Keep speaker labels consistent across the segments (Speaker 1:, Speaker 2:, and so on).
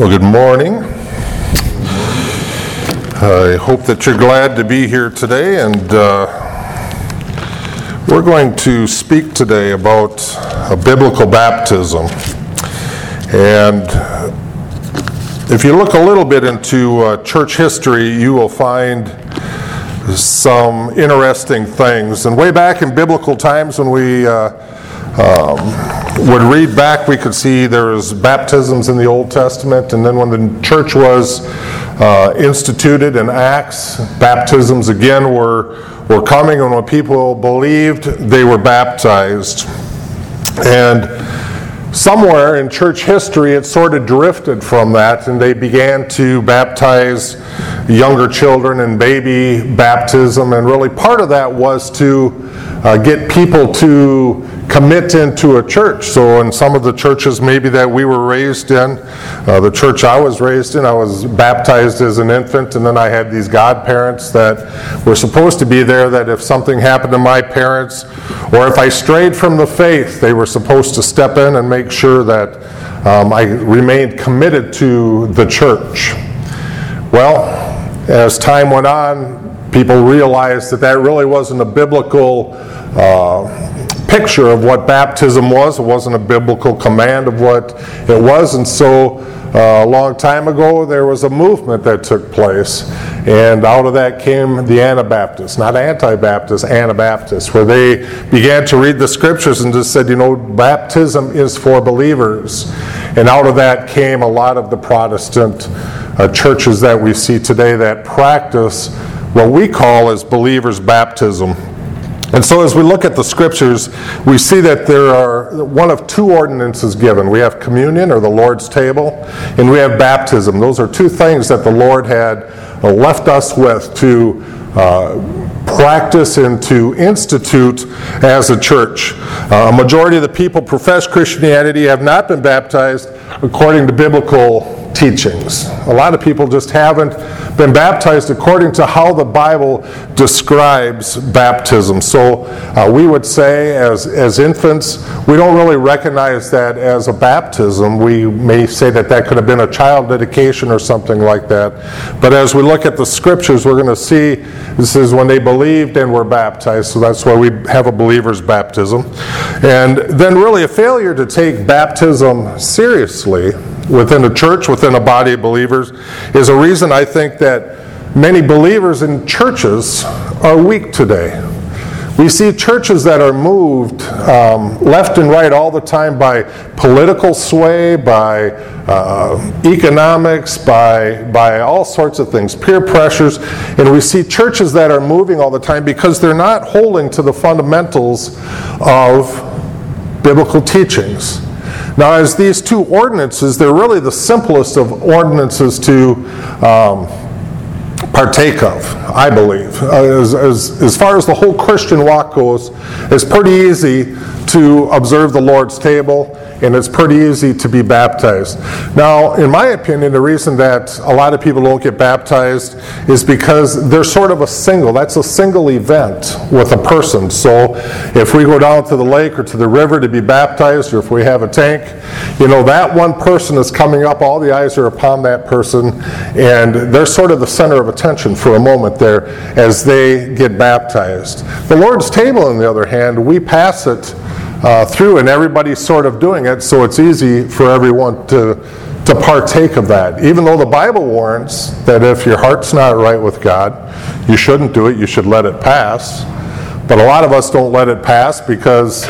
Speaker 1: Well, good morning. I hope that you're glad to be here today, and uh, we're going to speak today about a biblical baptism. And if you look a little bit into uh, church history, you will find some interesting things. And way back in biblical times, when we uh, um, would read back, we could see there was baptisms in the Old Testament, and then when the church was uh, instituted in Acts, baptisms again were, were coming, and when people believed, they were baptized. And somewhere in church history, it sort of drifted from that, and they began to baptize younger children and baby baptism. And really, part of that was to uh, get people to commit into a church. So, in some of the churches maybe that we were raised in, uh, the church I was raised in, I was baptized as an infant, and then I had these godparents that were supposed to be there. That if something happened to my parents, or if I strayed from the faith, they were supposed to step in and make sure that um, I remained committed to the church. Well, as time went on, people realized that that really wasn't a biblical uh, picture of what baptism was. It wasn't a biblical command of what it was. And so, uh, a long time ago, there was a movement that took place. And out of that came the Anabaptists, not anti Baptists, Anabaptists, where they began to read the scriptures and just said, you know, baptism is for believers. And out of that came a lot of the Protestant uh, churches that we see today that practice what we call as believers' baptism. And so, as we look at the scriptures, we see that there are one of two ordinances given. We have communion or the Lord's table, and we have baptism. Those are two things that the Lord had left us with to uh, practice and to institute as a church. Uh, a majority of the people profess Christianity have not been baptized according to biblical teachings. A lot of people just haven't been baptized according to how the Bible describes baptism. So uh, we would say, as, as infants, we don't really recognize that as a baptism. We may say that that could have been a child dedication or something like that. But as we look at the scriptures, we're going to see this is when they believed and were baptized. So that's why we have a believer's baptism. And then, really, a failure to take baptism seriously within a church, within a body of believers, is a reason I think that many believers in churches are weak today. We see churches that are moved um, left and right all the time by political sway, by uh, economics, by, by all sorts of things, peer pressures. And we see churches that are moving all the time because they're not holding to the fundamentals of biblical teachings. Now, as these two ordinances, they're really the simplest of ordinances to um, partake of, I believe. Uh, as, as, as far as the whole Christian walk goes, it's pretty easy to observe the Lord's table and it's pretty easy to be baptized. Now, in my opinion, the reason that a lot of people don't get baptized is because they're sort of a single. That's a single event with a person. So, if we go down to the lake or to the river to be baptized, or if we have a tank, you know, that one person is coming up, all the eyes are upon that person, and they're sort of the center of attention for a moment there as they get baptized. The Lord's table, on the other hand, we pass it uh, through, and everybody's sort of doing it, so it's easy for everyone to, to partake of that. Even though the Bible warns that if your heart's not right with God, you shouldn't do it, you should let it pass. But a lot of us don't let it pass because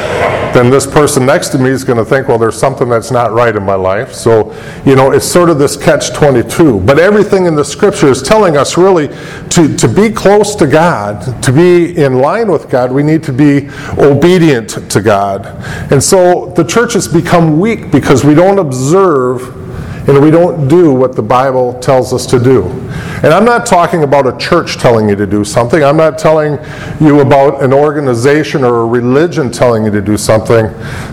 Speaker 1: then this person next to me is going to think, well, there's something that's not right in my life. So, you know, it's sort of this catch 22. But everything in the scripture is telling us really to, to be close to God, to be in line with God, we need to be obedient to God. And so the church has become weak because we don't observe and we don't do what the Bible tells us to do. And I'm not talking about a church telling you to do something. I'm not telling you about an organization or a religion telling you to do something.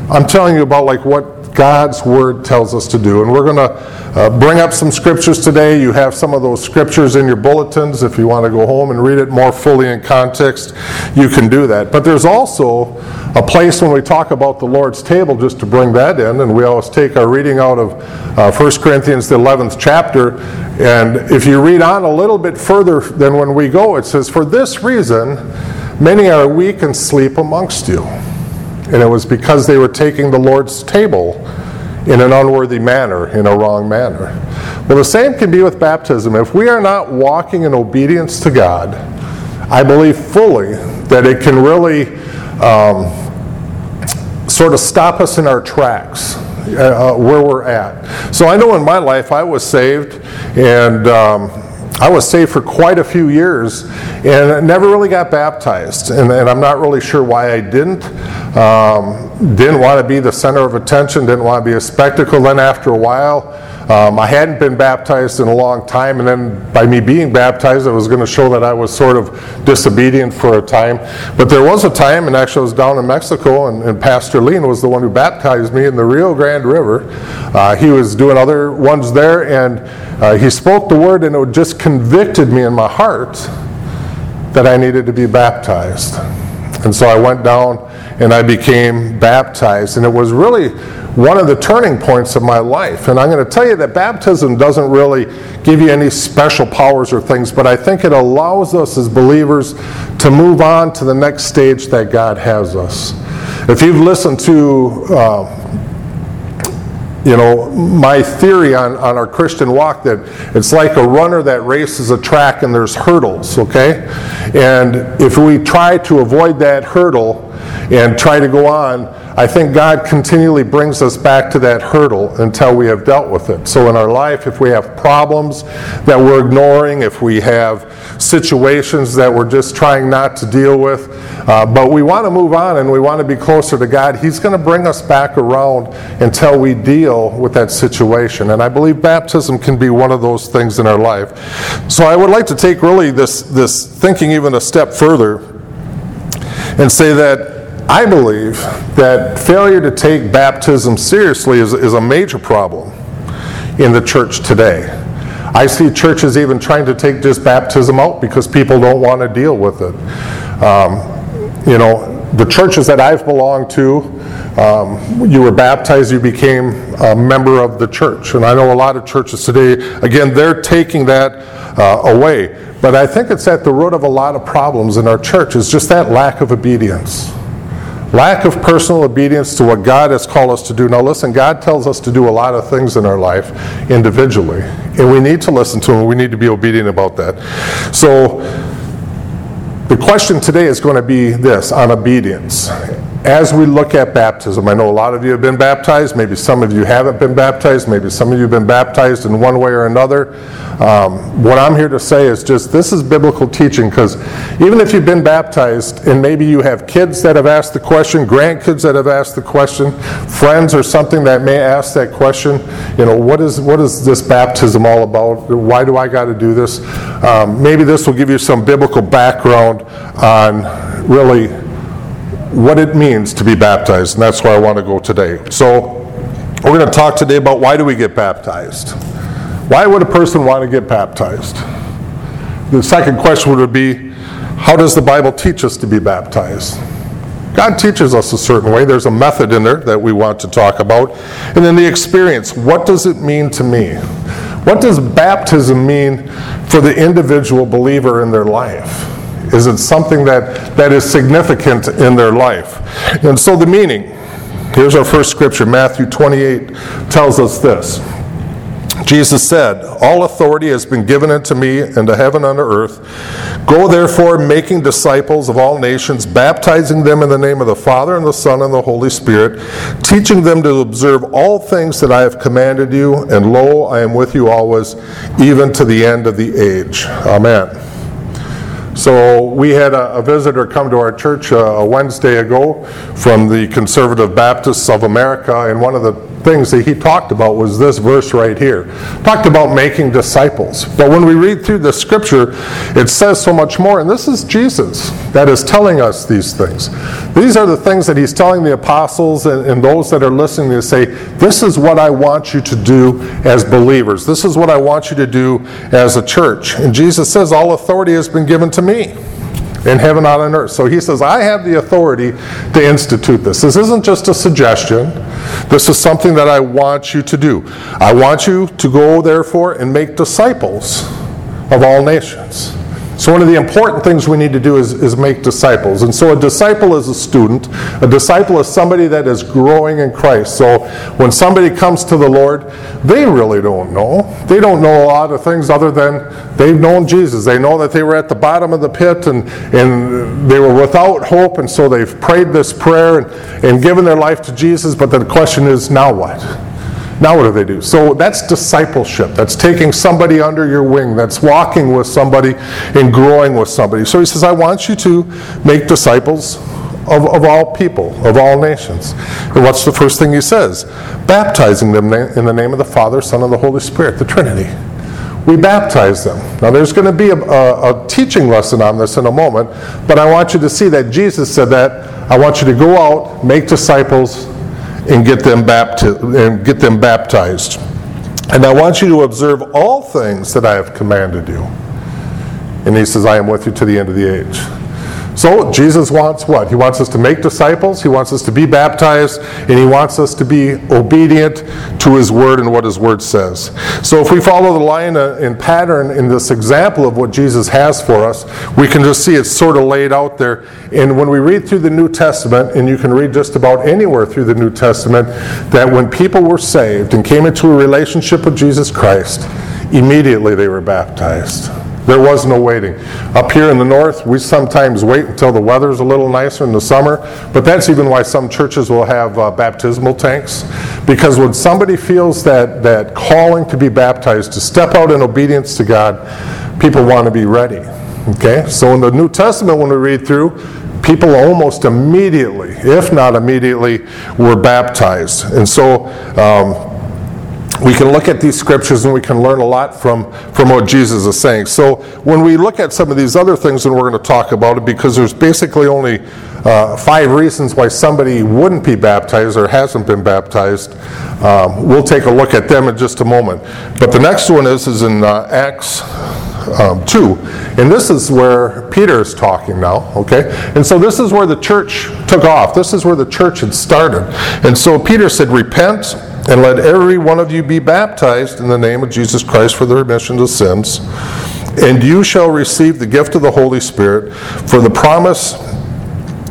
Speaker 1: I'm telling you about like what God's Word tells us to do. And we're going to uh, bring up some scriptures today. You have some of those scriptures in your bulletins. If you want to go home and read it more fully in context, you can do that. But there's also a place when we talk about the Lord's table, just to bring that in, and we always take our reading out of uh, 1 Corinthians, the 11th chapter. And if you read on a little bit further than when we go, it says, For this reason, many are weak and sleep amongst you. And it was because they were taking the Lord's table in an unworthy manner, in a wrong manner. Well, the same can be with baptism. If we are not walking in obedience to God, I believe fully that it can really um, sort of stop us in our tracks. Uh, where we're at. So I know in my life I was saved, and um, I was saved for quite a few years and never really got baptized. And, and I'm not really sure why I didn't. Um, didn't want to be the center of attention, didn't want to be a spectacle. Then after a while, um, I hadn't been baptized in a long time, and then by me being baptized, it was going to show that I was sort of disobedient for a time. But there was a time, and actually I was down in Mexico, and, and Pastor Lean was the one who baptized me in the Rio Grande River. Uh, he was doing other ones there, and uh, he spoke the word, and it just convicted me in my heart that I needed to be baptized. And so I went down and I became baptized. And it was really one of the turning points of my life. And I'm going to tell you that baptism doesn't really give you any special powers or things, but I think it allows us as believers to move on to the next stage that God has us. If you've listened to uh, you know, my theory on, on our Christian walk that it's like a runner that races a track and there's hurdles, okay? And if we try to avoid that hurdle and try to go on, I think God continually brings us back to that hurdle until we have dealt with it. So in our life, if we have problems that we're ignoring, if we have situations that we're just trying not to deal with, uh, but we want to move on and we want to be closer to God, He's going to bring us back around until we deal with that situation. And I believe baptism can be one of those things in our life. So I would like to take really this, this thinking even a step further and say that I believe that failure to take baptism seriously is, is a major problem in the church today. I see churches even trying to take just baptism out because people don't want to deal with it. Um, you know, the churches that I've belonged to, um, you were baptized, you became a member of the church. And I know a lot of churches today, again, they're taking that uh, away. But I think it's at the root of a lot of problems in our church, is just that lack of obedience. Lack of personal obedience to what God has called us to do. Now, listen, God tells us to do a lot of things in our life individually, and we need to listen to Him. We need to be obedient about that. So, the question today is going to be this on obedience. As we look at baptism, I know a lot of you have been baptized, maybe some of you haven't been baptized, maybe some of you have been baptized in one way or another. Um, what I'm here to say is just this is biblical teaching because even if you've been baptized and maybe you have kids that have asked the question, grandkids that have asked the question, friends or something that may ask that question, you know, what is, what is this baptism all about? Why do I got to do this? Um, maybe this will give you some biblical background on really what it means to be baptized, and that's where I want to go today. So, we're going to talk today about why do we get baptized? Why would a person want to get baptized? The second question would be how does the Bible teach us to be baptized? God teaches us a certain way. There's a method in there that we want to talk about. And then the experience. What does it mean to me? What does baptism mean for the individual believer in their life? Is it something that, that is significant in their life? And so the meaning, here's our first scripture, Matthew 28 tells us this. Jesus said, All authority has been given unto me and to heaven and to earth. Go therefore, making disciples of all nations, baptizing them in the name of the Father and the Son and the Holy Spirit, teaching them to observe all things that I have commanded you, and lo, I am with you always, even to the end of the age. Amen. So we had a, a visitor come to our church uh, a Wednesday ago from the Conservative Baptists of America, and one of the things that he talked about was this verse right here. Talked about making disciples. But when we read through the scripture, it says so much more. And this is Jesus that is telling us these things. These are the things that he's telling the apostles and, and those that are listening to say, This is what I want you to do as believers. This is what I want you to do as a church. And Jesus says, All authority has been given to me in heaven, on earth. So he says, I have the authority to institute this. This isn't just a suggestion. This is something that I want you to do. I want you to go, therefore, and make disciples of all nations. So, one of the important things we need to do is, is make disciples. And so, a disciple is a student. A disciple is somebody that is growing in Christ. So, when somebody comes to the Lord, they really don't know. They don't know a lot of things other than they've known Jesus. They know that they were at the bottom of the pit and, and they were without hope. And so, they've prayed this prayer and, and given their life to Jesus. But the question is, now what? Now, what do they do? So that's discipleship. That's taking somebody under your wing. That's walking with somebody and growing with somebody. So he says, I want you to make disciples of, of all people, of all nations. And what's the first thing he says? Baptizing them in the name of the Father, Son, and the Holy Spirit, the Trinity. We baptize them. Now, there's going to be a, a, a teaching lesson on this in a moment, but I want you to see that Jesus said that. I want you to go out, make disciples, and get them, bapti- and get them baptized. And I want you to observe all things that I have commanded you. And he says, I am with you to the end of the age. So Jesus wants what? He wants us to make disciples, he wants us to be baptized, and he wants us to be obedient to his word and what his word says. So if we follow the line uh, and pattern in this example of what Jesus has for us, we can just see it's sort of laid out there. And when we read through the New Testament, and you can read just about anywhere through the New Testament, that when people were saved and came into a relationship with Jesus Christ, immediately they were baptized. There was no waiting. Up here in the north, we sometimes wait until the weather's a little nicer in the summer, but that's even why some churches will have uh, baptismal tanks. Because when somebody feels that, that calling to be baptized, to step out in obedience to God, people want to be ready. Okay? So in the New Testament, when we read through, people almost immediately, if not immediately, were baptized. And so, um, we can look at these scriptures and we can learn a lot from, from what Jesus is saying. So when we look at some of these other things, and we're going to talk about it because there's basically only uh, five reasons why somebody wouldn't be baptized or hasn't been baptized. Um, we'll take a look at them in just a moment. But the next one is, is in uh, Acts um, 2. And this is where Peter is talking now, okay? And so this is where the church took off. This is where the church had started. And so Peter said, Repent and let every one of you be baptized in the name of Jesus Christ for the remission of sins. And you shall receive the gift of the Holy Spirit, for the promise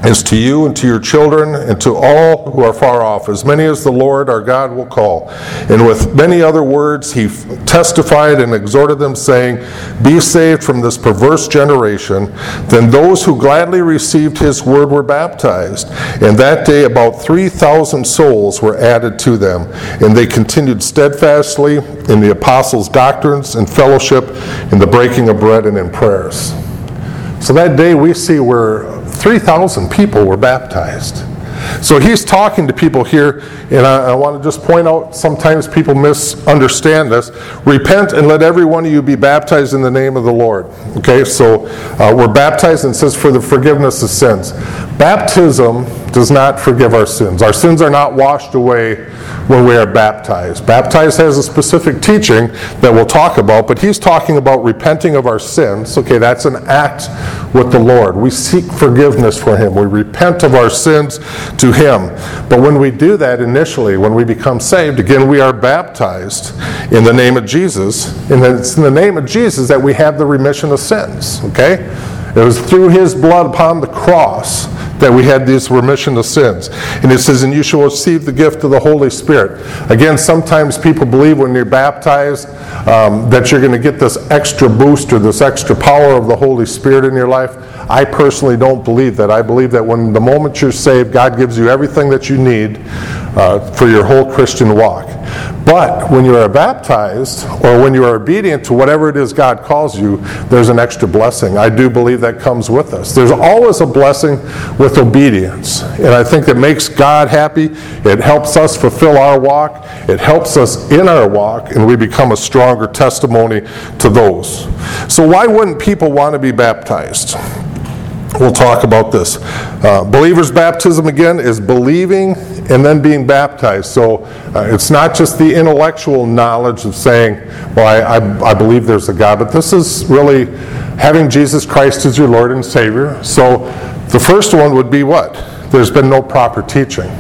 Speaker 1: is to you and to your children and to all who are far off, as many as the Lord our God will call. And with many other words he testified and exhorted them, saying, Be saved from this perverse generation. Then those who gladly received his word were baptized. And that day about 3,000 souls were added to them. And they continued steadfastly in the apostles' doctrines and fellowship, in the breaking of bread and in prayers. So that day we see where 3,000 people were baptized. So he's talking to people here, and I, I, want to just point out sometimes people misunderstand this. Repent and let every one of you be baptized in the name of the Lord. Okay, so uh, we're baptized and says for the forgiveness of sins. Baptism does not forgive our sins. Our sins are not washed away when we are baptized. Baptized has a specific teaching that we'll talk about, but he's talking about repenting of our sins. Okay, that's an act with the Lord. We seek forgiveness for him. We repent of our sins to him. But when we do that initially, when we become saved, again, we are baptized in the name of Jesus. And it's in the name of Jesus that we have the remission of sins. Okay? It was through his blood upon the cross that we had this remission of sins. And it says, and you shall receive the gift of the Holy Spirit. Again, sometimes people believe when you're baptized um, that you're going to get this extra boost or this extra power of the Holy Spirit in your life. I personally don't believe that. I believe that when the moment you're saved, God gives you everything that you need uh, for your whole Christian walk. But when you are baptized or when you are obedient to whatever it is God calls you, there's an extra blessing. I do believe that comes with us. There's always a blessing with obedience. And I think it makes God happy. It helps us fulfill our walk. It helps us in our walk, and we become a stronger testimony to those. So, why wouldn't people want to be baptized? We'll talk about this. Uh, believer's baptism, again, is believing and then being baptized. So uh, it's not just the intellectual knowledge of saying, well, I, I, I, believe there's a God, but this is really having Jesus Christ as your Lord and Savior. So the first one would be what? There's been no proper teaching.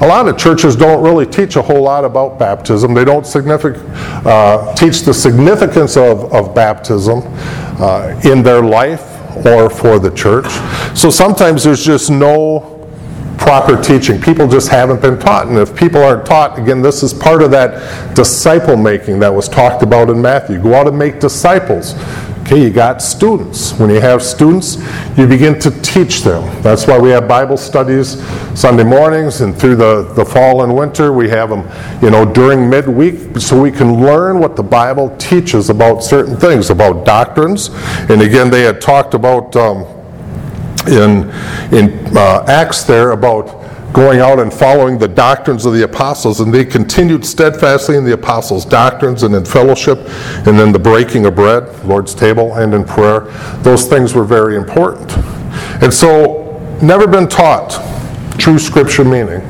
Speaker 1: A lot of churches don't really teach a whole lot about baptism. They don't uh, teach the significance of, of baptism uh, in their life or for the church. So sometimes there's just no proper teaching. People just haven't been taught. And if people aren't taught, again, this is part of that disciple making that was talked about in Matthew. Go out and make disciples. Okay, you got students. When you have students, you begin to teach them. That's why we have Bible studies Sunday mornings and through the, the fall and winter. We have them, you know, during midweek so we can learn what the Bible teaches about certain things, about doctrines. And again, they had talked about um, in, in uh, Acts there about going out and following the doctrines of the apostles, and they continued steadfastly in the apostles' doctrines and in fellowship, and then the breaking of bread, Lord's table, and in prayer. Those things were very important. And so, never been taught true scripture meaning.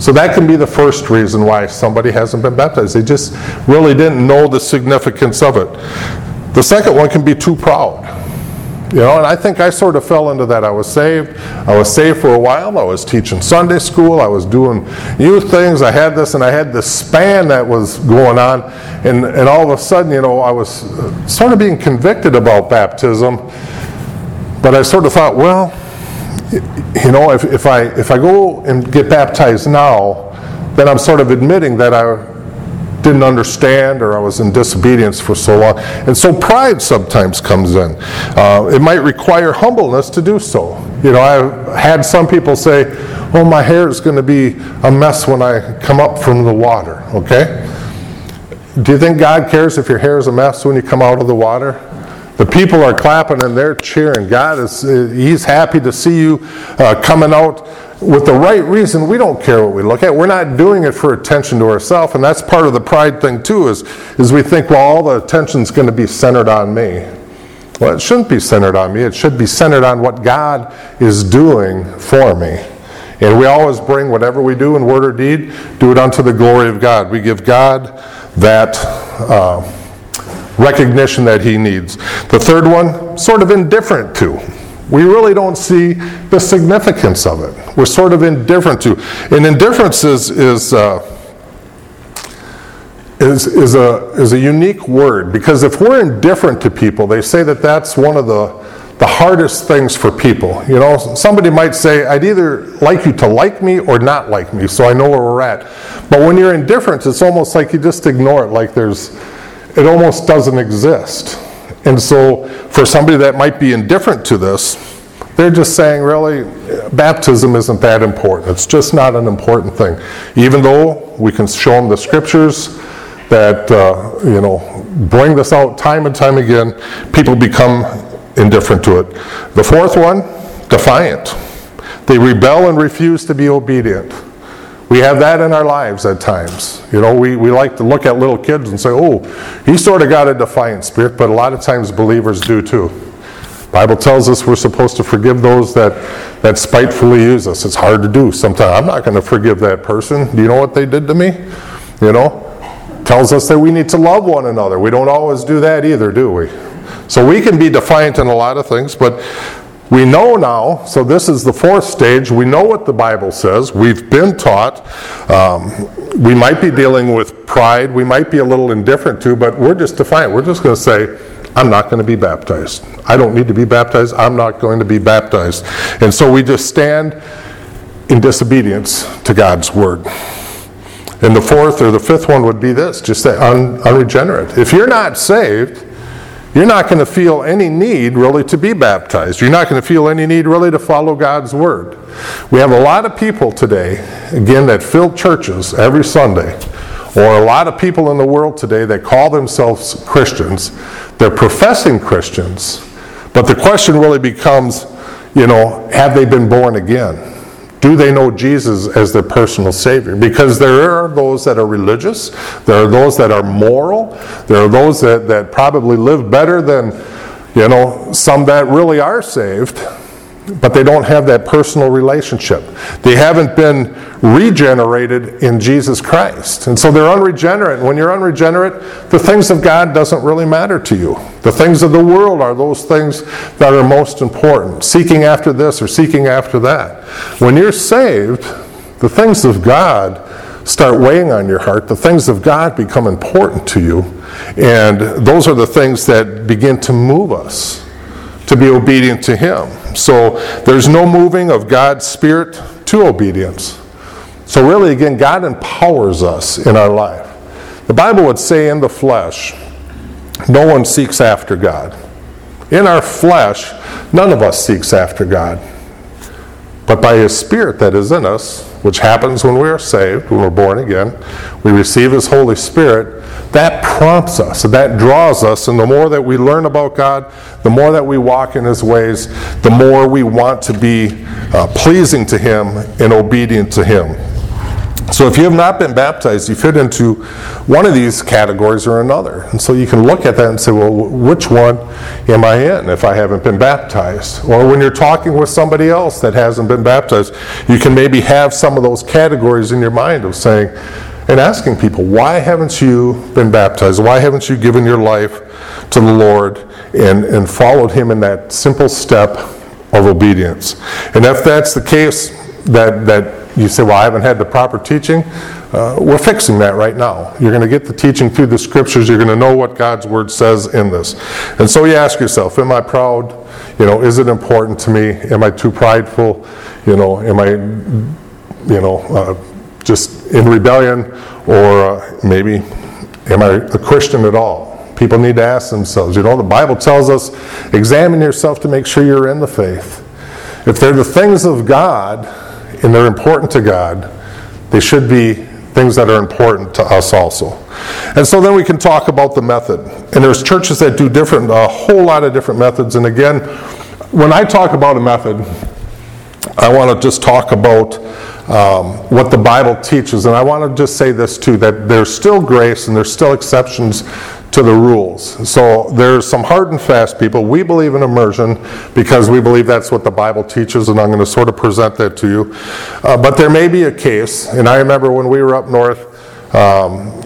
Speaker 1: So that can be the first reason why somebody hasn't been baptized. They just really didn't know the significance of it. The second one can be too proud. You know, and I think I sort of fell into that. I was saved. I was saved for a while. I was teaching Sunday school. I was doing youth things. I had this, and I had this span that was going on. And, and all of a sudden, you know, I was uh, sort of being convicted about baptism. But I sort of thought, well, you know, if, if, I, if I go and get baptized now, then I'm sort of admitting that I didn't understand or I was in disobedience for so long. And so pride sometimes comes in. Uh, it might require humbleness to do so. You know, I've had some people say, oh, my hair is going to be a mess when I come up from the water, okay? Do you think God cares if your hair is a mess when you come out of the water? The people are clapping and they're cheering. God is, He's happy to see you uh, coming out with the right reason, we don't care what we look at. We're not doing it for attention to ourselves, and that's part of the pride thing too. Is is we think, well, all the attention's going to be centered on me. Well, it shouldn't be centered on me. It should be centered on what God is doing for me. And we always bring whatever we do in word or deed, do it unto the glory of God. We give God that uh, recognition that He needs. The third one, sort of indifferent to. We really don't see the significance of it. We're sort of indifferent to. And indifference is, is, uh, is, is, a, is a unique word because if we're indifferent to people, they say that that's one of the, the hardest things for people. You know, somebody might say, I'd either like you to like me or not like me, so I know where we're at. But when you're indifferent, it's almost like you just ignore it, like there's, it almost doesn't exist. And so, for somebody that might be indifferent to this, they're just saying, really, baptism isn't that important. It's just not an important thing. Even though we can show them the scriptures that, uh, you know, bring this out time and time again, people become indifferent to it. The fourth one, defiant. They rebel and refuse to be obedient. We have that in our lives at times. You know, we, we like to look at little kids and say, oh, he sort of got a defiant spirit, but a lot of times believers do too. Bible tells us we're supposed to forgive those that, that spitefully use us. It's hard to do sometimes. I'm not going to forgive that person. Do you know what they did to me? You know? Tells us that we need to love one another. We don't always do that either, do we? So we can be defiant in a lot of things, but we know now, so this is the fourth stage. We know what the Bible says. We've been taught. Um, we might be dealing with pride. We might be a little indifferent to, but we're just defiant. We're just going to say, I'm not going to be baptized. I don't need to be baptized. I'm not going to be baptized. And so we just stand in disobedience to God's word. And the fourth or the fifth one would be this just say un, unregenerate. If you're not saved, you're not going to feel any need really to be baptized. You're not going to feel any need really to follow God's word. We have a lot of people today, again, that fill churches every Sunday, or a lot of people in the world today that call themselves Christians. They're professing Christians, but the question really becomes you know, have they been born again? Do they know Jesus as their personal Savior? Because there are those that are religious, there are those that are moral, there are those that, that probably live better than, you know, some that really are saved, but they don't have that personal relationship. They haven't been regenerated in Jesus Christ. And so they're unregenerate. When you're unregenerate, the things of God doesn't really matter to you. The things of the world are those things that are most important. Seeking after this or seeking after that. When you're saved, the things of God start weighing on your heart. The things of God become important to you. And those are the things that begin to move us to be obedient to Him. So there's no moving of God's Spirit to obedience. So, really, again, God empowers us in our life. The Bible would say in the flesh, no one seeks after God. In our flesh, none of us seeks after God. But by His Spirit that is in us, which happens when we are saved, when we're born again, we receive His Holy Spirit, that prompts us, that draws us, and the more that we learn about God, the more that we walk in His ways, the more we want to be uh, pleasing to Him and obedient to Him. So if you have not been baptized, you fit into one of these categories or another. And so you can look at that and say, well, which one am I in if I haven't been baptized? Or when you're talking with somebody else that hasn't been baptized, you can maybe have some of those categories in your mind of saying, and asking people, why haven't you been baptized? Why haven't you given your life to the Lord and, and followed Him in that simple step of obedience? And if that's the case, that, that you say, well, I haven't had the proper teaching, uh, we're fixing that right now. You're going to get the teaching through the scriptures. You're going to know what God's word says in this. And so you ask yourself, am I proud? You know, is it important to me? Am I too prideful? You know, am I, you know, uh, just in rebellion, or uh, maybe am I a Christian at all? People need to ask themselves. You know, the Bible tells us examine yourself to make sure you're in the faith. If they're the things of God and they're important to God, they should be things that are important to us also. And so then we can talk about the method. And there's churches that do different, a whole lot of different methods. And again, when I talk about a method, I want to just talk about um, what the Bible teaches. And I want to just say this too that there's still grace and there's still exceptions to the rules. So there's some hard and fast people. We believe in immersion because we believe that's what the Bible teaches, and I'm going to sort of present that to you. Uh, but there may be a case, and I remember when we were up north. Um,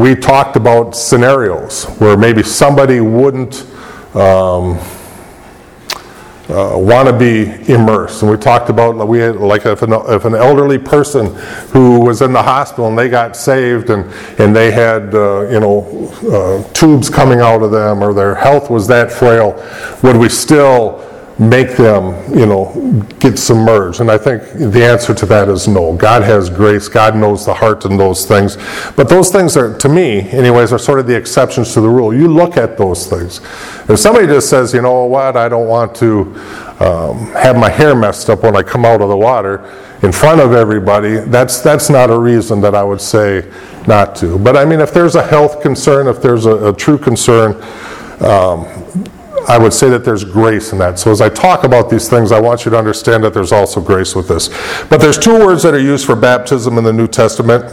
Speaker 1: we talked about scenarios where maybe somebody wouldn't um, uh, want to be immersed. And we talked about we had like if an, if an elderly person who was in the hospital and they got saved and and they had uh, you know uh, tubes coming out of them or their health was that frail, would we still make them, you know, get submerged? And I think the answer to that is no. God has grace. God knows the heart and those things. But those things are, to me, anyways, are sort of the exceptions to the rule. You look at those things. If somebody just says, you know what, I don't want to um, have my hair messed up when I come out of the water in front of everybody, that's, that's not a reason that I would say not to. But I mean, if there's a health concern, if there's a, a true concern, um, I would say that there's grace in that. So as I talk about these things, I want you to understand that there's also grace with this. But there's two words that are used for baptism in the New Testament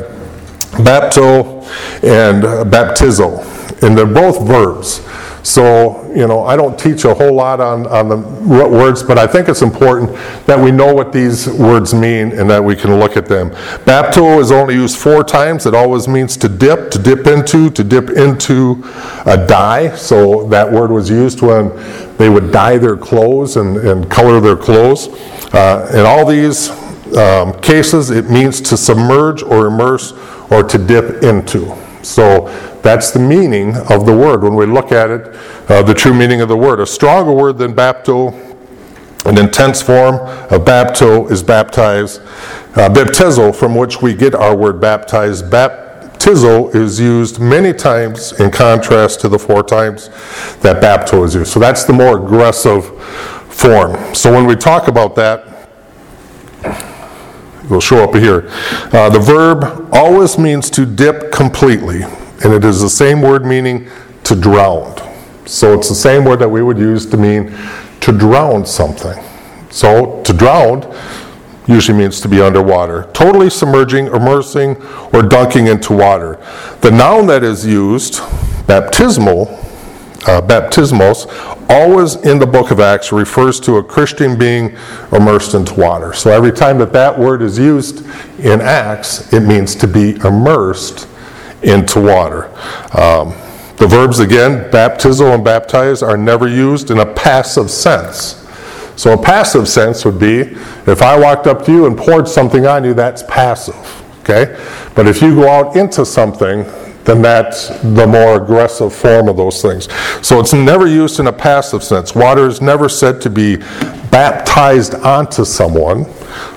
Speaker 1: bapto and baptizo. And they're both verbs. So, you know, I don't teach a whole lot on, on the words, but I think it's important that we know what these words mean and that we can look at them. Bapto is only used four times. It always means to dip, to dip into, to dip into a dye. So that word was used when they would dye their clothes and, and color their clothes. Uh, in all these um, cases, it means to submerge or immerse or to dip into. So that's the meaning of the word when we look at it, uh, the true meaning of the word. A stronger word than bapto, an intense form of bapto is baptize. Uh, baptizo, from which we get our word baptized, baptizo is used many times in contrast to the four times that bapto is used. So that's the more aggressive form. So when we talk about that, will show up here. Uh, the verb always means to dip completely, and it is the same word meaning to drown. So it's the same word that we would use to mean to drown something. So to drown usually means to be underwater. Totally submerging, immersing, or dunking into water. The noun that is used, baptismal, uh, baptismos, always in the book of Acts refers to a Christian being immersed into water. So every time that that word is used in Acts, it means to be immersed into water. Um, the verbs again, baptizo and baptize, are never used in a passive sense. So a passive sense would be if I walked up to you and poured something on you, that's passive. Okay? But if you go out into something, then that's the more aggressive form of those things. So it's never used in a passive sense. Water is never said to be baptized onto someone,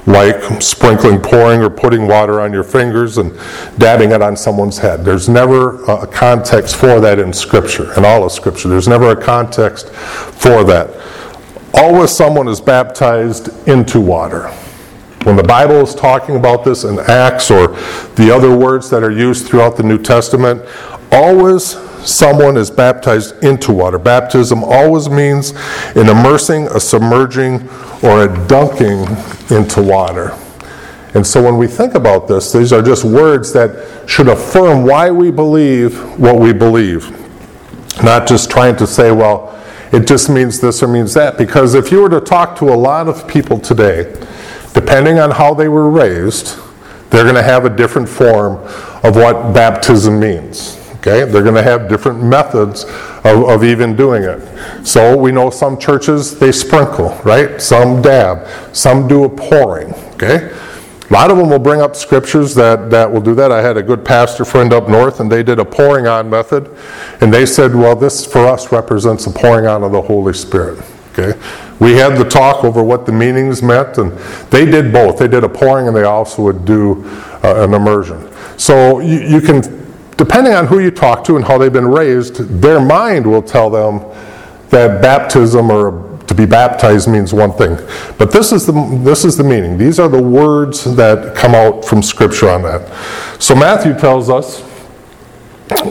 Speaker 1: like sprinkling, pouring, or putting water on your fingers and dabbing it on someone's head. There's never a context for that in Scripture, in all of Scripture. There's never a context for that. Always someone is baptized into water. When the Bible is talking about this in Acts or the other words that are used throughout the New Testament, always someone is baptized into water. Baptism always means an immersing, a submerging, or a dunking into water. And so when we think about this, these are just words that should affirm why we believe what we believe. Not just trying to say, well, it just means this or means that. Because if you were to talk to a lot of people today, depending on how they were raised, they're going to have a different form of what baptism means. Okay? They're going to have different methods of, of, even doing it. So we know some churches, they sprinkle, right? Some dab. Some do a pouring. Okay? A lot of them will bring up scriptures that, that will do that. I had a good pastor friend up north, and they did a pouring on method. And they said, well, this for us represents a pouring on of the Holy Spirit. Okay? We had the talk over what the meanings meant, and they did both. They did a pouring, and they also would do uh, an immersion. So you, you can, depending on who you talk to and how they've been raised, their mind will tell them that baptism or to be baptized means one thing. But this is the this is the meaning. These are the words that come out from Scripture on that. So Matthew tells us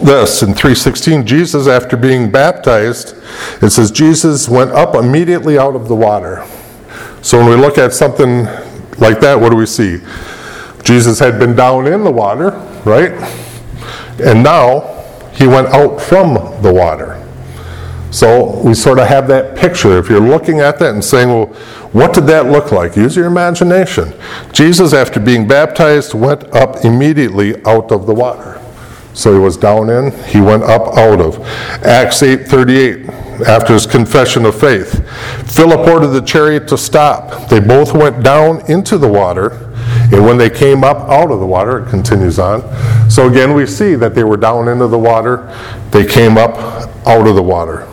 Speaker 1: this in 316 jesus after being baptized it says jesus went up immediately out of the water. So when we look at something like that what do we see? Jesus had been down in the water right? And now he went out from the water. So we sort of have that picture. If you're looking at that and saying well what did that look like? Use your imagination. Jesus after being baptized went up immediately out of the water so he was down in, he went up out of. Acts 8:38, after his confession of faith. Philip ordered the chariot to stop. They both went down into the water, and when they came up out of the water, it continues on. So again, we see that they were down into the water, they came up out of the water.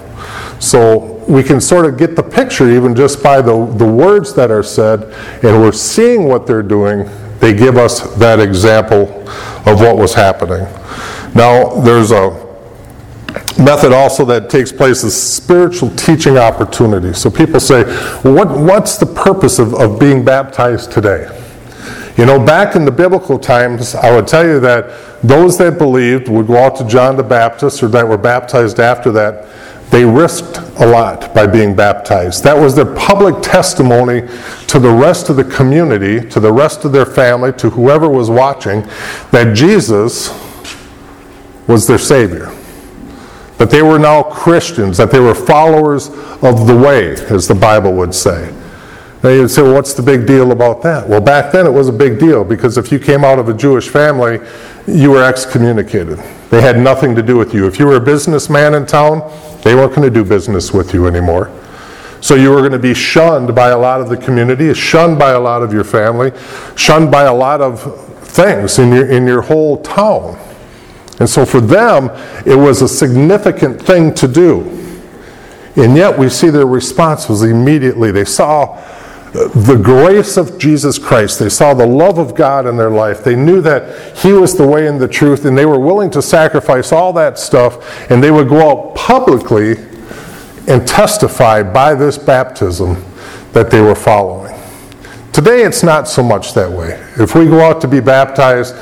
Speaker 1: So we can sort of get the picture even just by the, the words that are said, and we're seeing what they're doing. They give us that example of what was happening. Now, there's a method also that takes place is spiritual teaching opportunity. So people say, what, what's the purpose of, of being baptized today? You know, back in the biblical times, I would tell you that those that believed would go out to John the Baptist or that were baptized after that, they risked a lot by being baptized. That was their public testimony to the rest of the community, to the rest of their family, to whoever was watching, that Jesus was their Savior. That they were now Christians, that they were followers of the way, as the Bible would say. Now you'd say, well, what's the big deal about that? Well, back then it was a big deal because if you came out of a Jewish family, you were excommunicated. They had nothing to do with you. If you were a businessman in town, they weren't going to do business with you anymore. So you were going to be shunned by a lot of the community, shunned by a lot of your family, shunned by a lot of things in your, in your whole town. And so for them, it was a significant thing to do. And yet we see their response was immediately. They saw the grace of Jesus Christ. They saw the love of God in their life. They knew that He was the way and the truth, and they were willing to sacrifice all that stuff, and they would go out publicly and testify by this baptism that they were following. Today, it's not so much that way. If we go out to be baptized,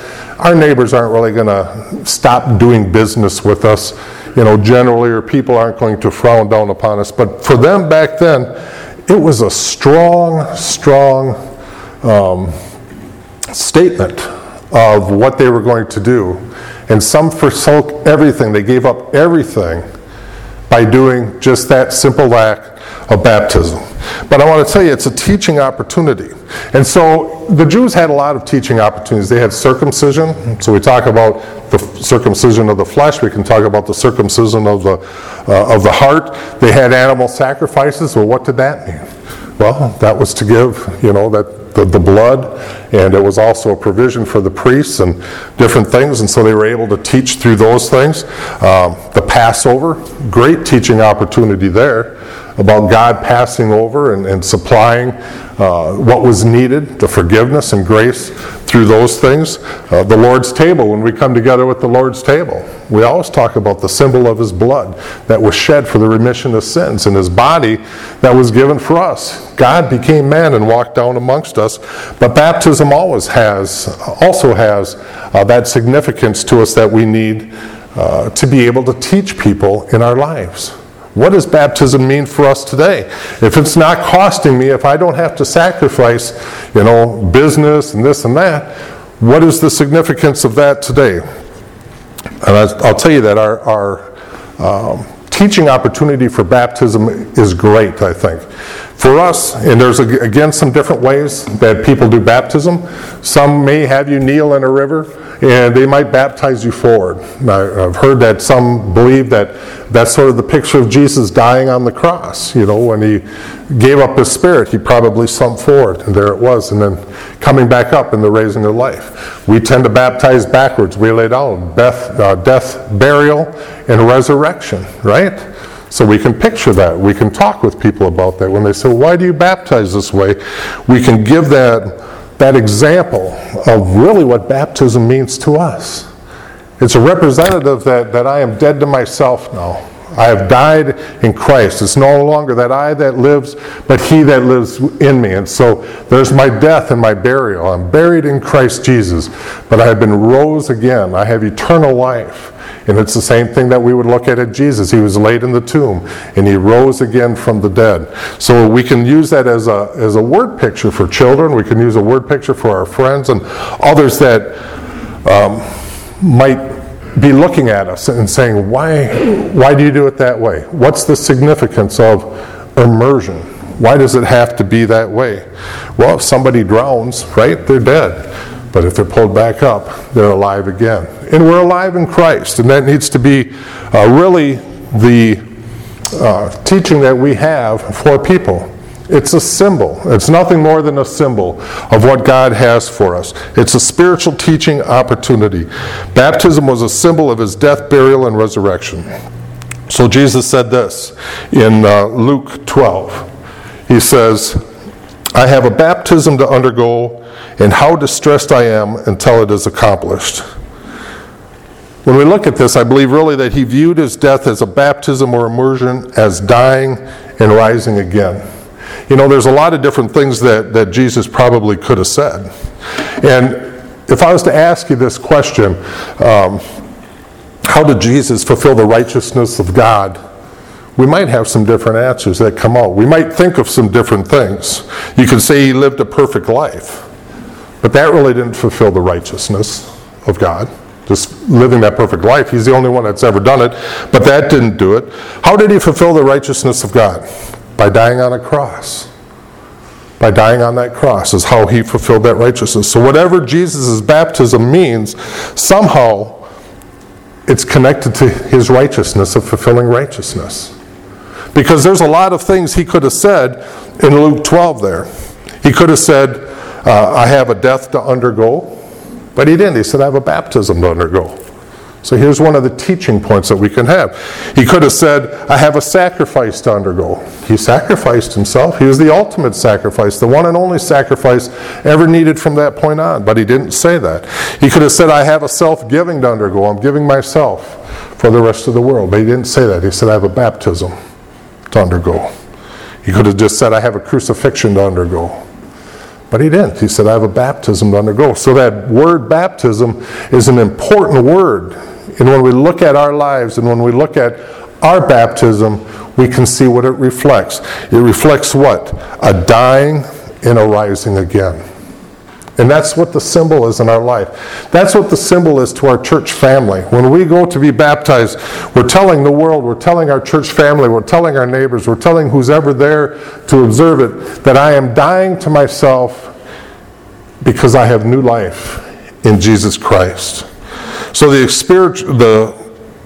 Speaker 1: our neighbors aren't really going to stop doing business with us, you know, generally, or people aren't going to frown down upon us. But for them back then, it was a strong, strong um, statement of what they were going to do. And some forsook everything, they gave up everything by doing just that simple act of baptism. But I want to tell you, it's a teaching opportunity. And so the Jews had a lot of teaching opportunities. They had circumcision. So we talk about the circumcision of the flesh. We can talk about the circumcision of the, uh, of the heart. They had animal sacrifices. Well, what did that mean? Well, that was to give, you know, that the, the blood, and it was also a provision for the priests and different things, and so they were able to teach through those things. Um, the Passover, great teaching opportunity there about God passing over and, and supplying uh, what was needed, the forgiveness and grace through those things. Uh, the Lord's table, when we come together with the Lord's table, we always talk about the symbol of His blood that was shed for the remission of sins and His body that was given for us. God became man and walked down amongst us, but baptism always has, also has uh, that significance to us that we need uh, to be able to teach people in our lives. What does baptism mean for us today? If it's not costing me, if I don't have to sacrifice, you know, business and this and that, what is the significance of that today? And I'll tell you that our, our um, teaching opportunity for baptism is great, I think. For us, and there's again some different ways that people do baptism. Some may have you kneel in a river and they might baptize you forward. I've heard that some believe that that's sort of the picture of Jesus dying on the cross. You know, when he gave up his spirit, he probably sunk forward, and there it was, and then coming back up in the raising of life. We tend to baptize backwards. We lay down death, uh, death, burial, and resurrection, right? So we can picture that. We can talk with people about that. When they say, Why do you baptize this way? We can give that that example of really what baptism means to us. It's a representative that, that I am dead to myself now. I have died in Christ. It's no longer that I that lives, but He that lives in me. And so there's my death and my burial. I'm buried in Christ Jesus, but I have been rose again. I have eternal life. And it's the same thing that we would look at at Jesus. He was laid in the tomb and he rose again from the dead. So we can use that as a, as a word picture for children. We can use a word picture for our friends and others that um, might be looking at us and saying, why, why do you do it that way? What's the significance of immersion? Why does it have to be that way? Well, if somebody drowns, right, they're dead. But if they're pulled back up, they're alive again. And we're alive in Christ, and that needs to be uh, really the uh, teaching that we have for people. It's a symbol. It's nothing more than a symbol of what God has for us. It's a spiritual teaching opportunity. Baptism was a symbol of his death, burial, and resurrection. So Jesus said this in uh, Luke 12. He says, I have a baptism to undergo and how distressed I am until it is accomplished. When we look at this, I believe really that he viewed his death as a baptism or immersion, as dying and rising again. You know, there's a lot of different things that, that Jesus probably could have said. And if I was to ask you this question, um, how did Jesus fulfill the righteousness of God? We might have some different answers that come out. We might think of some different things. You could say he lived a perfect life. But that really didn't fulfill the righteousness of God. Just living that perfect life. He's the only one that's ever done it. But that didn't do it. How did he fulfill the righteousness of God? By dying on a cross. By dying on that cross is how he fulfilled that righteousness. So, whatever Jesus' baptism means, somehow it's connected to his righteousness of fulfilling righteousness. Because there's a lot of things he could have said in Luke 12 there. He could have said, uh, I have a death to undergo. But he didn't. He said, I have a baptism to undergo. So here's one of the teaching points that we can have. He could have said, I have a sacrifice to undergo. He sacrificed himself. He was the ultimate sacrifice, the one and only sacrifice ever needed from that point on. But he didn't say that. He could have said, I have a self giving to undergo. I'm giving myself for the rest of the world. But he didn't say that. He said, I have a baptism to undergo. He could have just said, I have a crucifixion to undergo. But he didn't. He said, I have a baptism to undergo. So that word baptism is an important word. And when we look at our lives and when we look at our baptism, we can see what it reflects. It reflects what? A dying and a rising again. And that's what the symbol is in our life. That's what the symbol is to our church family. When we go to be baptized, we're telling the world, we're telling our church family, we're telling our neighbors, we're telling who's ever there to observe it that I am dying to myself because I have new life in Jesus Christ. So the, the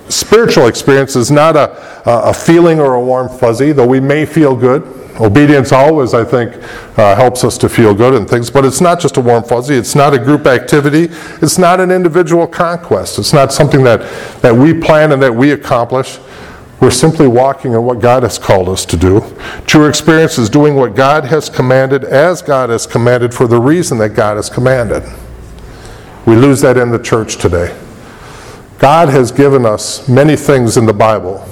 Speaker 1: spiritual experience is not a, a feeling or a warm fuzzy, though we may feel good. Obedience always, I think, uh, helps us to feel good and things, but it's not just a warm fuzzy. It's not a group activity. It's not an individual conquest. It's not something that, that we plan and that we accomplish. We're simply walking in what God has called us to do. True experience is doing what God has commanded as God has commanded for the reason that God has commanded. We lose that in the church today. God has given us many things in the Bible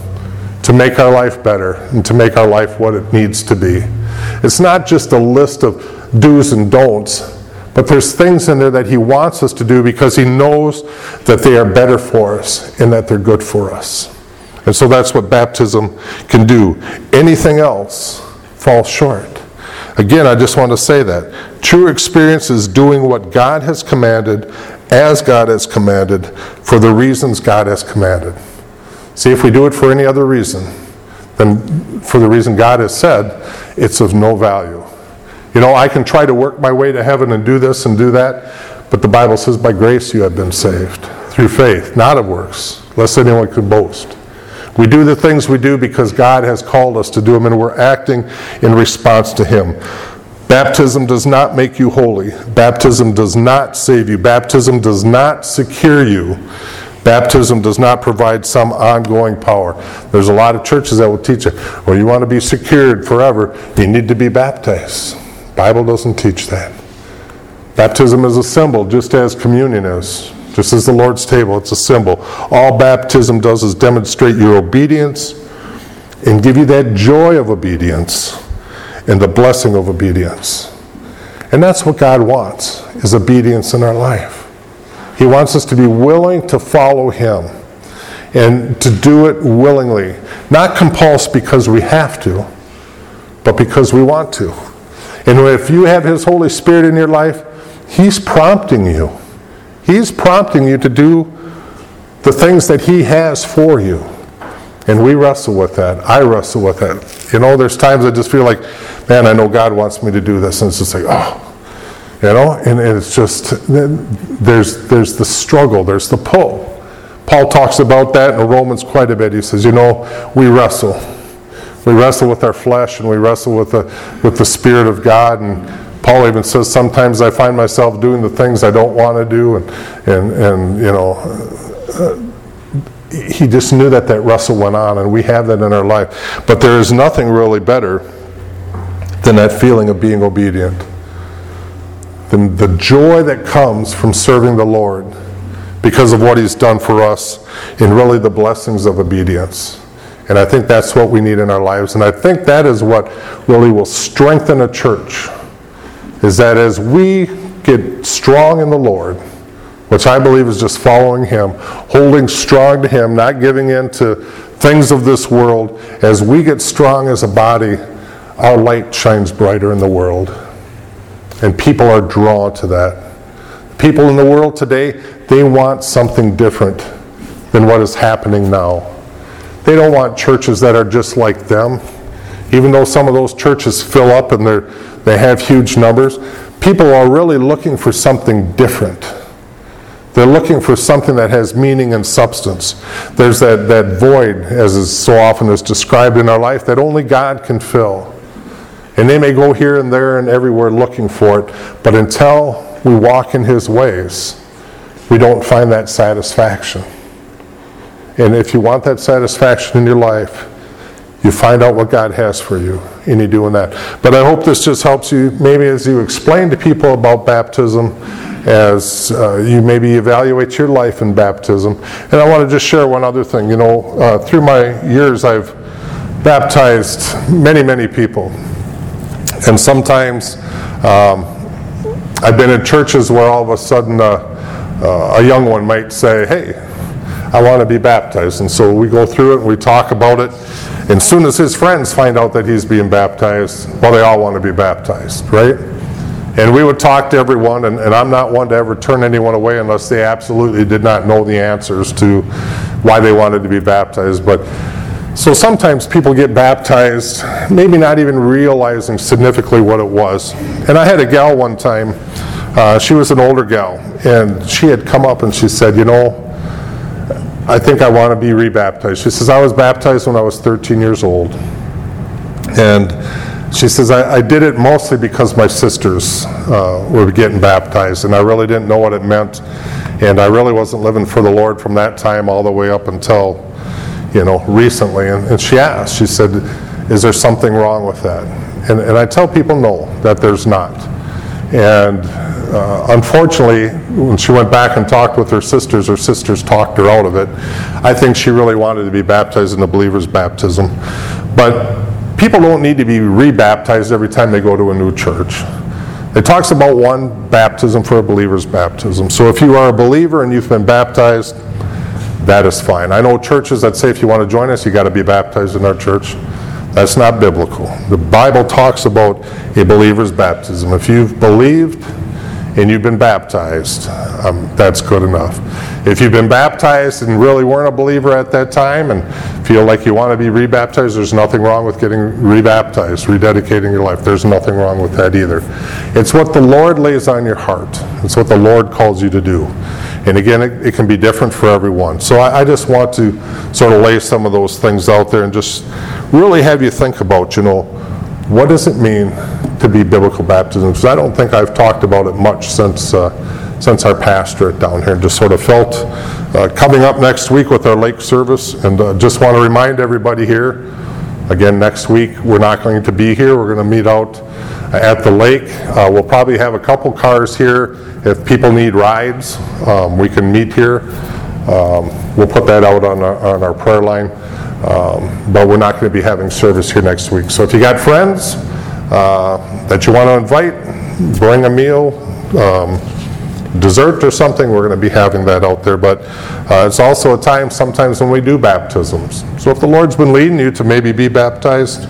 Speaker 1: to make our life better and to make our life what it needs to be. It's not just a list of do's and don'ts, but there's things in there that He wants us to do because He knows that they are better for us and that they're good for us. And so that's what baptism can do. Anything else falls short. Again, I just want to say that. True experience is doing what God has commanded, as God has commanded, for the reasons God has commanded. See, if we do it for any other reason than for the reason God has said, it's of no value. You know, I can try to work my way to heaven and do this and do that, but the Bible says, by grace you have been saved, through faith, not of works, lest anyone could boast. We do the things we do because God has called us to do them, and we're acting in response to Him. Baptism does not make you holy. Baptism does not save you. Baptism does not secure you. Baptism does not provide some ongoing power. There's a lot of churches that will teach you, well, you want to be secured forever, you need to be baptized. Bible doesn't teach that. Baptism is a symbol, just as communion is. Just as the Lord's table, it's a symbol. All baptism does is demonstrate your obedience and give you that joy of obedience and the blessing of obedience. And that's what God wants, is obedience in our life. He wants us to be willing to follow Him and to do it willingly. Not compulsed because we have to, but because we want to. And if you have His Holy Spirit in your life, He's prompting you. He's prompting you to do the things that He has for you. And we wrestle with that. I wrestle with that. You know, there's times I just feel like, man, I know God wants me to do this. And it's just like, oh, you know, and it's just, there's, there's the struggle, there's the pull. Paul talks about that in Romans quite a bit. He says, you know, we wrestle. We wrestle with our flesh and we wrestle with the, with the Spirit of God. And Paul even says, sometimes I find myself doing the things I don't want to do. And, and, and you know, uh, he just knew that that wrestle went on, and we have that in our life. But there is nothing really better than that feeling of being obedient the, the joy that comes from serving the Lord because of what He's done for us, and really the blessings of obedience. And I think that's what we need in our lives. And I think that is what really will strengthen a church. Is that as we get strong in the Lord, which I believe is just following Him, holding strong to Him, not giving in to things of this world, as we get strong as a body, our light shines brighter in the world. And people are drawn to that. People in the world today, they want something different than what is happening now. They don't want churches that are just like them. Even though some of those churches fill up and they they have huge numbers, people are really looking for something different. They're looking for something that has meaning and substance. There's that, that void, as is so often is described in our life, that only God can fill. And they may go here and there and everywhere looking for it, but until we walk in His ways, we don't find that satisfaction. And if you want that satisfaction in your life, you find out what God has for you, and you doing that. But I hope this just helps you, maybe as you explain to people about baptism, as uh, you maybe evaluate your life in baptism. And I want to just share one other thing. You know, uh, through my years, I've baptized many, many people. And sometimes um, I've been in churches where all of a sudden uh, uh, a young one might say, Hey, I want to be baptized. And so we go through it and we talk about it. And soon as his friends find out that he's being baptized, well, they all want to be baptized, right? And we would talk to everyone, and, and I'm not one to ever turn anyone away unless they absolutely did not know the answers to why they wanted to be baptized. But so sometimes people get baptized, maybe not even realizing significantly what it was. And I had a gal one time, uh, she was an older gal, and she had come up and she said, You know, I think I want to be rebaptized. She says, I was baptized when I was 13 years old. And she says, I, I did it mostly because my sisters uh, were getting baptized, and I really didn't know what it meant. And I really wasn't living for the Lord from that time all the way up until, you know, recently. And, and she asked, she said, Is there something wrong with that? And, and I tell people, no, that there's not. And uh, unfortunately, when she went back and talked with her sisters, her sisters talked her out of it. I think she really wanted to be baptized in the believer's baptism. But people don't need to be rebaptized every time they go to a new church. It talks about one baptism for a believer's baptism. So if you are a believer and you've been baptized, that is fine. I know churches that say if you want to join us, you got to be baptized in our church. That's not biblical. The Bible talks about a believer's baptism. If you've believed and you've been baptized, um, that's good enough. If you've been baptized and really weren't a believer at that time and feel like you want to be rebaptized, there's nothing wrong with getting rebaptized, rededicating your life. There's nothing wrong with that either. It's what the Lord lays on your heart, it's what the Lord calls you to do. And again, it, it can be different for everyone. So I, I just want to sort of lay some of those things out there and just really have you think about, you know, what does it mean to be biblical baptism? Because I don't think I've talked about it much since, uh, since our pastorate down here. Just sort of felt uh, coming up next week with our lake service, and uh, just want to remind everybody here. Again, next week we're not going to be here. We're going to meet out at the lake. Uh, we'll probably have a couple cars here. If people need rides, um, we can meet here. Um, we'll put that out on our, on our prayer line. Um, but we're not going to be having service here next week. So if you got friends uh, that you want to invite, bring a meal, um, dessert or something, we're going to be having that out there. But uh, it's also a time sometimes when we do baptisms. So if the Lord's been leading you to maybe be baptized,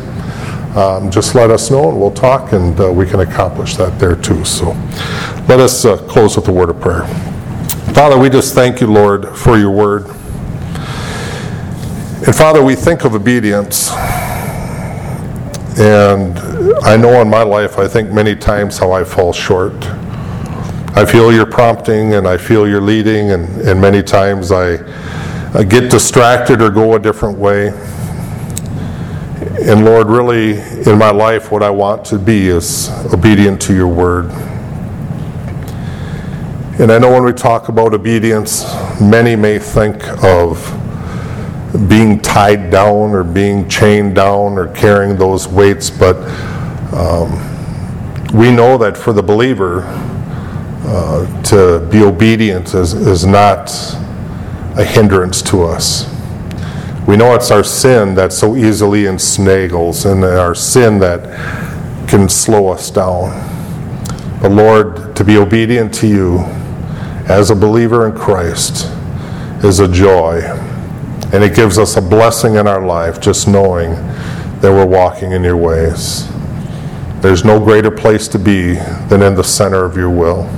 Speaker 1: um, just let us know and we'll talk and uh, we can accomplish that there too. So let us uh, close with a word of prayer. Father, we just thank you, Lord, for your word. And Father, we think of obedience. And I know in my life, I think many times how I fall short. I feel your prompting and I feel your leading, and, and many times I, I get distracted or go a different way. And Lord, really, in my life, what I want to be is obedient to your word. And I know when we talk about obedience, many may think of being tied down or being chained down or carrying those weights, but um, we know that for the believer, uh, to be obedient is, is not a hindrance to us. We know it's our sin that so easily ensnagles and our sin that can slow us down. But Lord, to be obedient to you as a believer in Christ is a joy. And it gives us a blessing in our life just knowing that we're walking in your ways. There's no greater place to be than in the center of your will.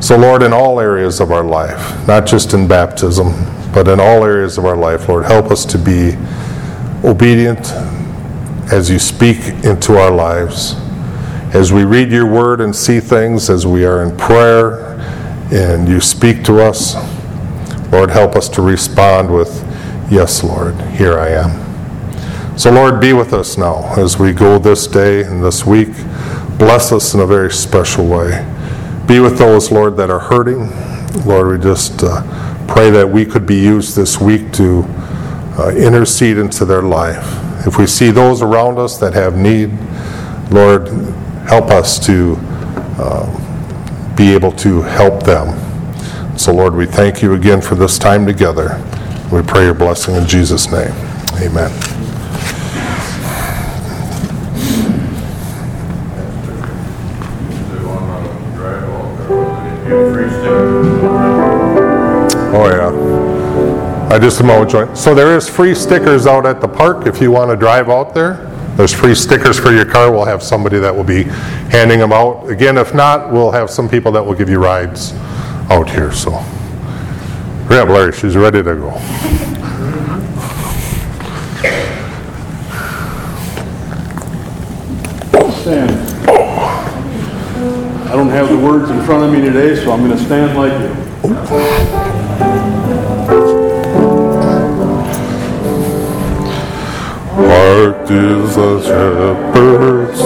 Speaker 1: So, Lord, in all areas of our life, not just in baptism, but in all areas of our life, Lord, help us to be obedient as you speak into our lives. As we read your word and see things, as we are in prayer and you speak to us, Lord, help us to respond with, Yes, Lord, here I am. So, Lord, be with us now as we go this day and this week. Bless us in a very special way. Be with those, Lord, that are hurting. Lord, we just uh, pray that we could be used this week to uh, intercede into their life. If we see those around us that have need, Lord, help us to uh, be able to help them. So, Lord, we thank you again for this time together. We pray your blessing in Jesus' name. Amen. Just a moment, join. So there is free stickers out at the park if you want to drive out there. There's free stickers for your car. We'll have somebody that will be handing them out. Again, if not, we'll have some people that will give you rides out here, so. Yeah, Larry, she's ready to go.
Speaker 2: Stand. I don't have the words in front of me today, so I'm going to stand like you.
Speaker 1: Marked is the shepherds